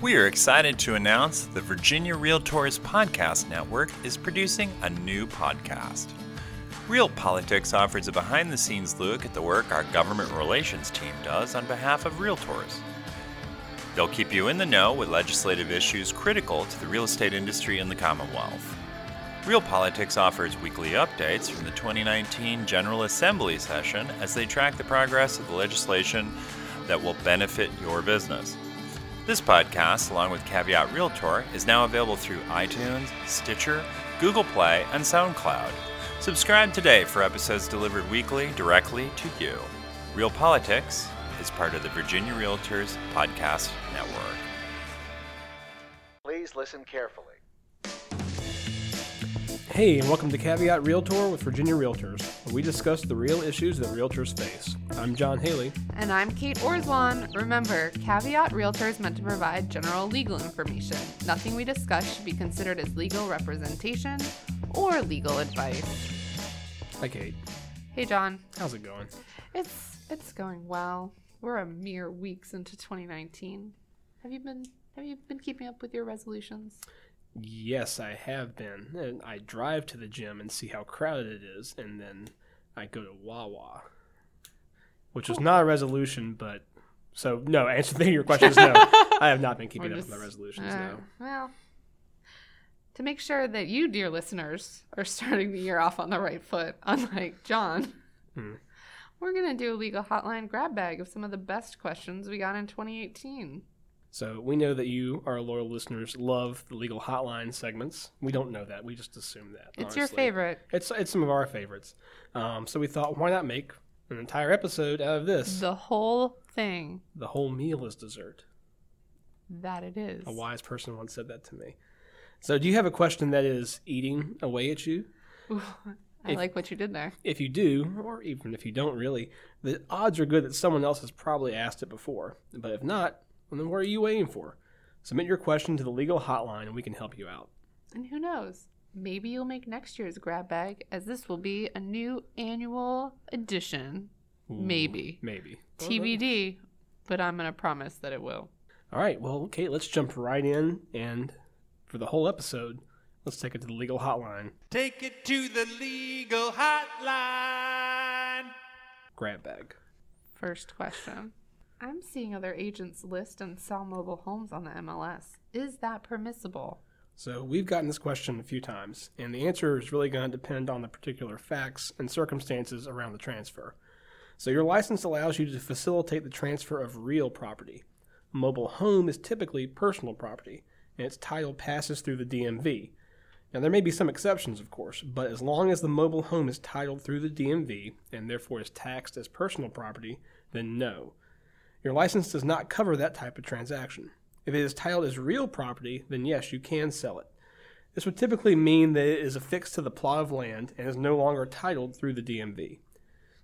We are excited to announce the Virginia Realtors Podcast Network is producing a new podcast. Real Politics offers a behind the scenes look at the work our government relations team does on behalf of realtors. They'll keep you in the know with legislative issues critical to the real estate industry in the Commonwealth. Real Politics offers weekly updates from the 2019 General Assembly session as they track the progress of the legislation that will benefit your business. This podcast, along with Caveat Realtor, is now available through iTunes, Stitcher, Google Play, and SoundCloud. Subscribe today for episodes delivered weekly directly to you. Real Politics is part of the Virginia Realtors Podcast Network. Please listen carefully. Hey, and welcome to Caveat Realtor with Virginia Realtors, where we discuss the real issues that realtors face. I'm John Haley. And I'm Kate Orswan. Remember, Caveat Realtor is meant to provide general legal information. Nothing we discuss should be considered as legal representation or legal advice. Hi, Kate. Hey, John. How's it going? It's it's going well. We're a mere weeks into 2019. Have you been Have you been keeping up with your resolutions? Yes, I have been. And I drive to the gym and see how crowded it is, and then I go to Wawa, which was not a resolution, but so no. Answer to your question is no. I have not been keeping We're up with my resolutions. uh, No. Well, to make sure that you, dear listeners, are starting the year off on the right foot, unlike John, Hmm. we're going to do a legal hotline grab bag of some of the best questions we got in 2018. So we know that you, our loyal listeners, love the legal hotline segments. We don't know that. We just assume that. It's your favorite. It's it's some of our favorites. Um, so we thought, why not make an entire episode out of this? The whole thing The whole meal is dessert. that it is. A wise person once said that to me. So, do you have a question that is eating away at you? Ooh, I If- like what you did there. If you do, or even if you don't really, the odds are good that someone else has probably asked it before. But if not, well, then what are you waiting for? Submit your question to the legal hotline and we can help you out. And who knows? Maybe you'll make next year's grab bag, as this will be a new annual edition. Maybe. Maybe. TBD, but I'm going to promise that it will. All right, well, okay, let's jump right in. And for the whole episode, let's take it to the legal hotline. Take it to the legal hotline. Grab bag. First question. I'm seeing other agents list and sell mobile homes on the MLS. Is that permissible? So we've gotten this question a few times, and the answer is really going to depend on the particular facts and circumstances around the transfer. So your license allows you to facilitate the transfer of real property. A mobile home is typically personal property, and its title passes through the DMV. Now there may be some exceptions, of course, but as long as the mobile home is titled through the DMV and therefore is taxed as personal property, then no. Your license does not cover that type of transaction. If it is titled as real property, then yes, you can sell it. This would typically mean that it is affixed to the plot of land and is no longer titled through the DMV.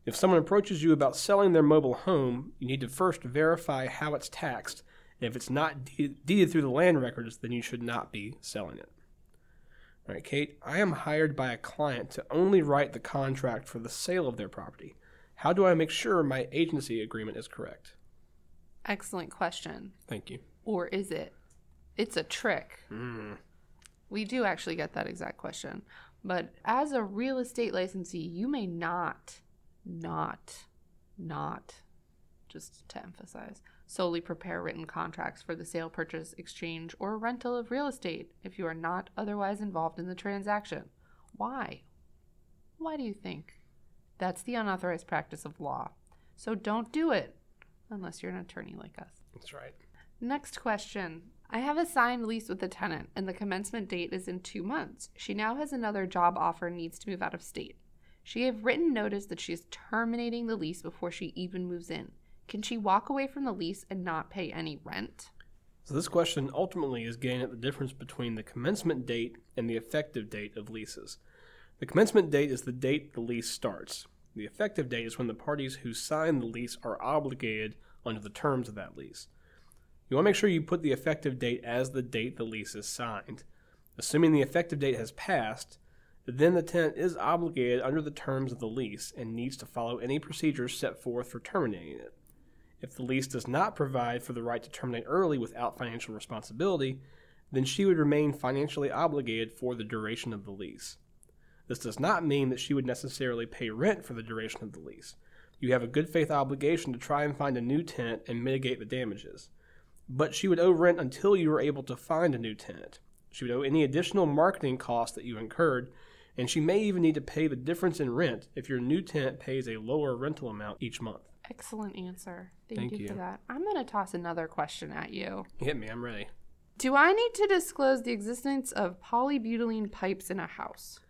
If someone approaches you about selling their mobile home, you need to first verify how it's taxed, and if it's not de- deeded through the land records, then you should not be selling it. All right, Kate, I am hired by a client to only write the contract for the sale of their property. How do I make sure my agency agreement is correct? Excellent question. Thank you. Or is it? It's a trick. Mm. We do actually get that exact question. But as a real estate licensee, you may not, not, not, just to emphasize, solely prepare written contracts for the sale, purchase, exchange, or rental of real estate if you are not otherwise involved in the transaction. Why? Why do you think? That's the unauthorized practice of law. So don't do it unless you're an attorney like us. That's right. Next question. I have a signed lease with a tenant, and the commencement date is in two months. She now has another job offer and needs to move out of state. She gave written notice that she is terminating the lease before she even moves in. Can she walk away from the lease and not pay any rent? So this question ultimately is getting at the difference between the commencement date and the effective date of leases. The commencement date is the date the lease starts. The effective date is when the parties who sign the lease are obligated under the terms of that lease. You want to make sure you put the effective date as the date the lease is signed. Assuming the effective date has passed, then the tenant is obligated under the terms of the lease and needs to follow any procedures set forth for terminating it. If the lease does not provide for the right to terminate early without financial responsibility, then she would remain financially obligated for the duration of the lease. This does not mean that she would necessarily pay rent for the duration of the lease. You have a good faith obligation to try and find a new tenant and mitigate the damages. But she would owe rent until you are able to find a new tenant. She would owe any additional marketing costs that you incurred, and she may even need to pay the difference in rent if your new tenant pays a lower rental amount each month. Excellent answer. Thank, Thank you, you. for that. I'm going to toss another question at you. Hit me, I'm ready. Do I need to disclose the existence of polybutylene pipes in a house?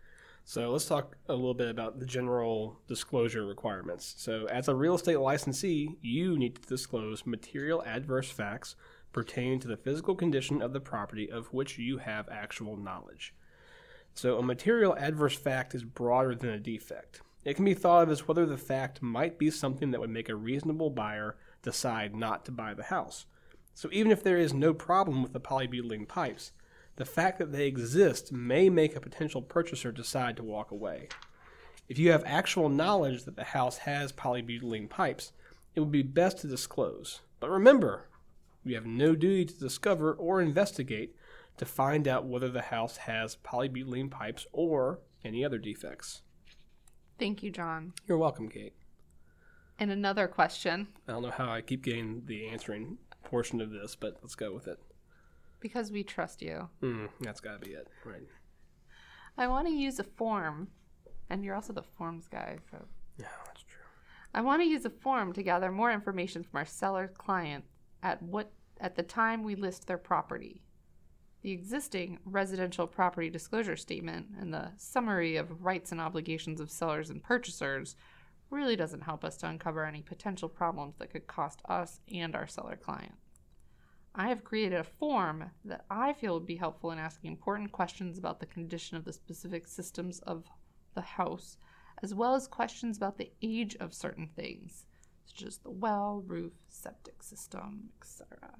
So let's talk a little bit about the general disclosure requirements. So, as a real estate licensee, you need to disclose material adverse facts pertaining to the physical condition of the property of which you have actual knowledge. So, a material adverse fact is broader than a defect. It can be thought of as whether the fact might be something that would make a reasonable buyer decide not to buy the house. So, even if there is no problem with the polybutylene pipes, the fact that they exist may make a potential purchaser decide to walk away. If you have actual knowledge that the house has polybutylene pipes, it would be best to disclose. But remember, you have no duty to discover or investigate to find out whether the house has polybutylene pipes or any other defects. Thank you, John. You're welcome, Kate. And another question, I don't know how I keep getting the answering portion of this, but let's go with it. Because we trust you. Hmm, that's got to be it, right? I want to use a form, and you're also the forms guy, so Yeah, that's true. I want to use a form to gather more information from our seller client at what at the time we list their property. The existing residential property disclosure statement and the summary of rights and obligations of sellers and purchasers really doesn't help us to uncover any potential problems that could cost us and our seller client. I have created a form that I feel would be helpful in asking important questions about the condition of the specific systems of the house as well as questions about the age of certain things, such as the well, roof, septic system, etc.,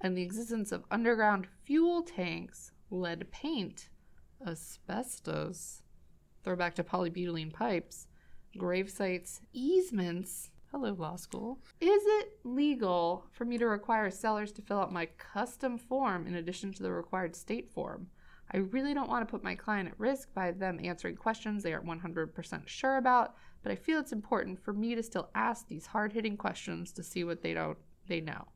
and the existence of underground fuel tanks, lead paint, asbestos, throwback to polybutylene pipes, grave sites, easements. Hello, law school. Is it legal for me to require sellers to fill out my custom form in addition to the required state form? I really don't want to put my client at risk by them answering questions they aren't 100% sure about, but I feel it's important for me to still ask these hard-hitting questions to see what they don't they know.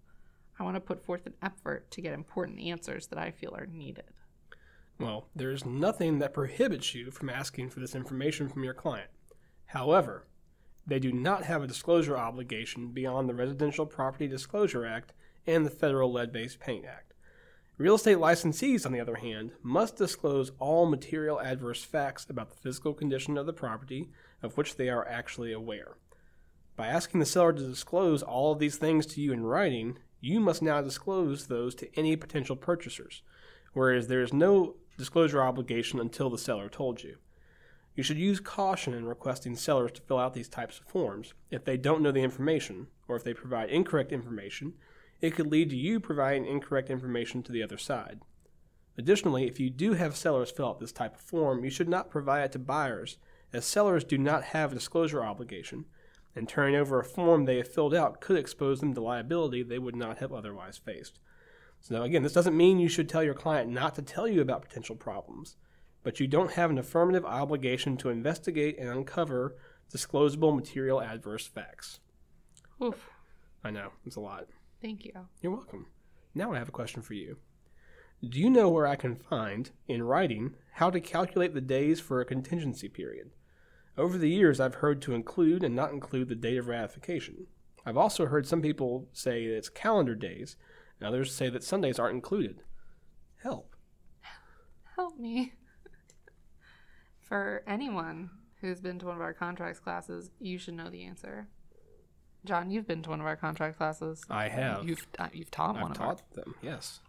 I want to put forth an effort to get important answers that I feel are needed. Well, there's nothing that prohibits you from asking for this information from your client. However, they do not have a disclosure obligation beyond the Residential Property Disclosure Act and the Federal Lead Based Paint Act. Real estate licensees, on the other hand, must disclose all material adverse facts about the physical condition of the property of which they are actually aware. By asking the seller to disclose all of these things to you in writing, you must now disclose those to any potential purchasers, whereas there is no disclosure obligation until the seller told you. You should use caution in requesting sellers to fill out these types of forms. If they don't know the information, or if they provide incorrect information, it could lead to you providing incorrect information to the other side. Additionally, if you do have sellers fill out this type of form, you should not provide it to buyers, as sellers do not have a disclosure obligation, and turning over a form they have filled out could expose them to liability they would not have otherwise faced. So, now again, this doesn't mean you should tell your client not to tell you about potential problems, but you don't have an affirmative obligation to investigate and uncover disclosable material adverse facts. Oof. I know, it's a lot. Thank you. You're welcome. Now I have a question for you. Do you know where I can find, in writing, how to calculate the days for a contingency period? Over the years, I've heard to include and not include the date of ratification. I've also heard some people say it's calendar days, and others say that Sundays aren't included. Help. Help me. Anyone who's been to one of our contracts classes, you should know the answer. John, you've been to one of our contract classes. I have. You've uh, you've taught one I've of our. taught them, yes.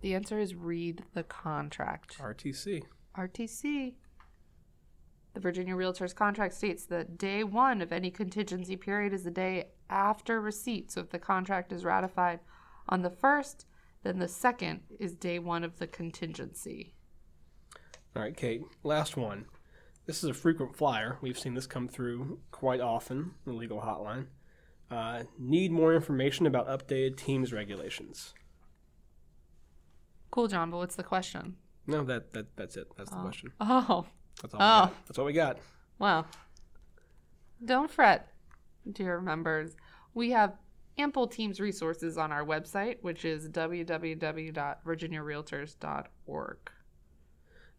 The answer is read the contract. RTC. RTC. The Virginia Realtors contract states that day one of any contingency period is the day after receipt. So if the contract is ratified on the first, then the second is day one of the contingency. All right, Kate, last one. This is a frequent flyer. We've seen this come through quite often, the legal hotline. Uh, need more information about updated teams regulations. Cool, John, but what's the question? No, that, that that's it. That's the question. Oh, That's all. We Oh. got. That's what we got. well. Don't fret, dear members. We have ample Teams resources on our website, which is www.virginiarealtors.org.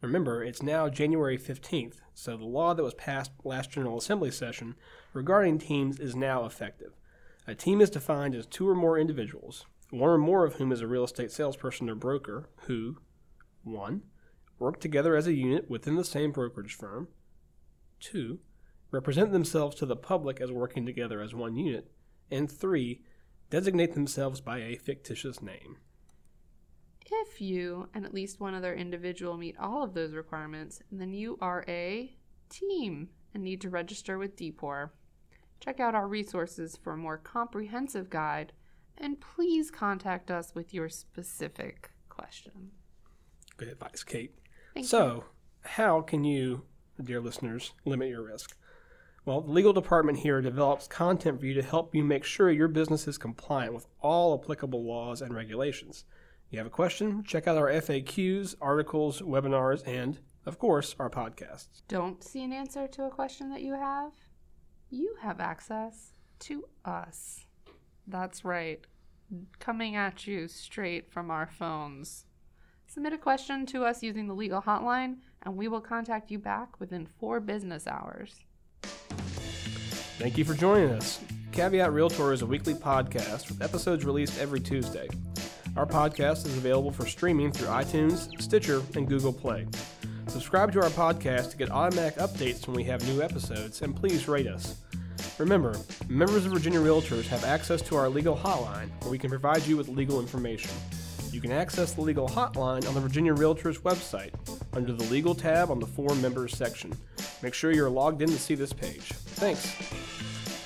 Remember, it's now January 15th, so the law that was passed last General Assembly session regarding teams is now effective. A team is defined as two or more individuals, one or more of whom is a real estate salesperson or broker, who 1. Work together as a unit within the same brokerage firm, 2. Represent themselves to the public as working together as one unit, and 3. Designate themselves by a fictitious name. If you and at least one other individual meet all of those requirements, then you are a team and need to register with DPOR. Check out our resources for a more comprehensive guide and please contact us with your specific question. Good advice, Kate. Thank so, how can you, dear listeners, limit your risk? Well, the legal department here develops content for you to help you make sure your business is compliant with all applicable laws and regulations. You have a question? Check out our FAQs, articles, webinars, and, of course, our podcasts. Don't see an answer to a question that you have? You have access to us. That's right. Coming at you straight from our phones. Submit a question to us using the legal hotline, and we will contact you back within four business hours. Thank you for joining us. Caveat Realtor is a weekly podcast with episodes released every Tuesday. Our podcast is available for streaming through iTunes, Stitcher, and Google Play. Subscribe to our podcast to get automatic updates when we have new episodes, and please rate us. Remember, members of Virginia Realtors have access to our legal hotline where we can provide you with legal information. You can access the legal hotline on the Virginia Realtors website under the Legal tab on the For Members section. Make sure you're logged in to see this page. Thanks.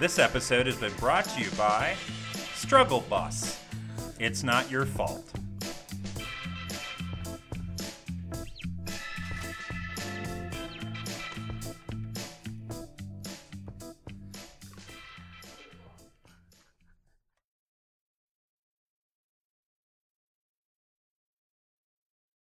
This episode has been brought to you by Struggle Bus. It's not your fault.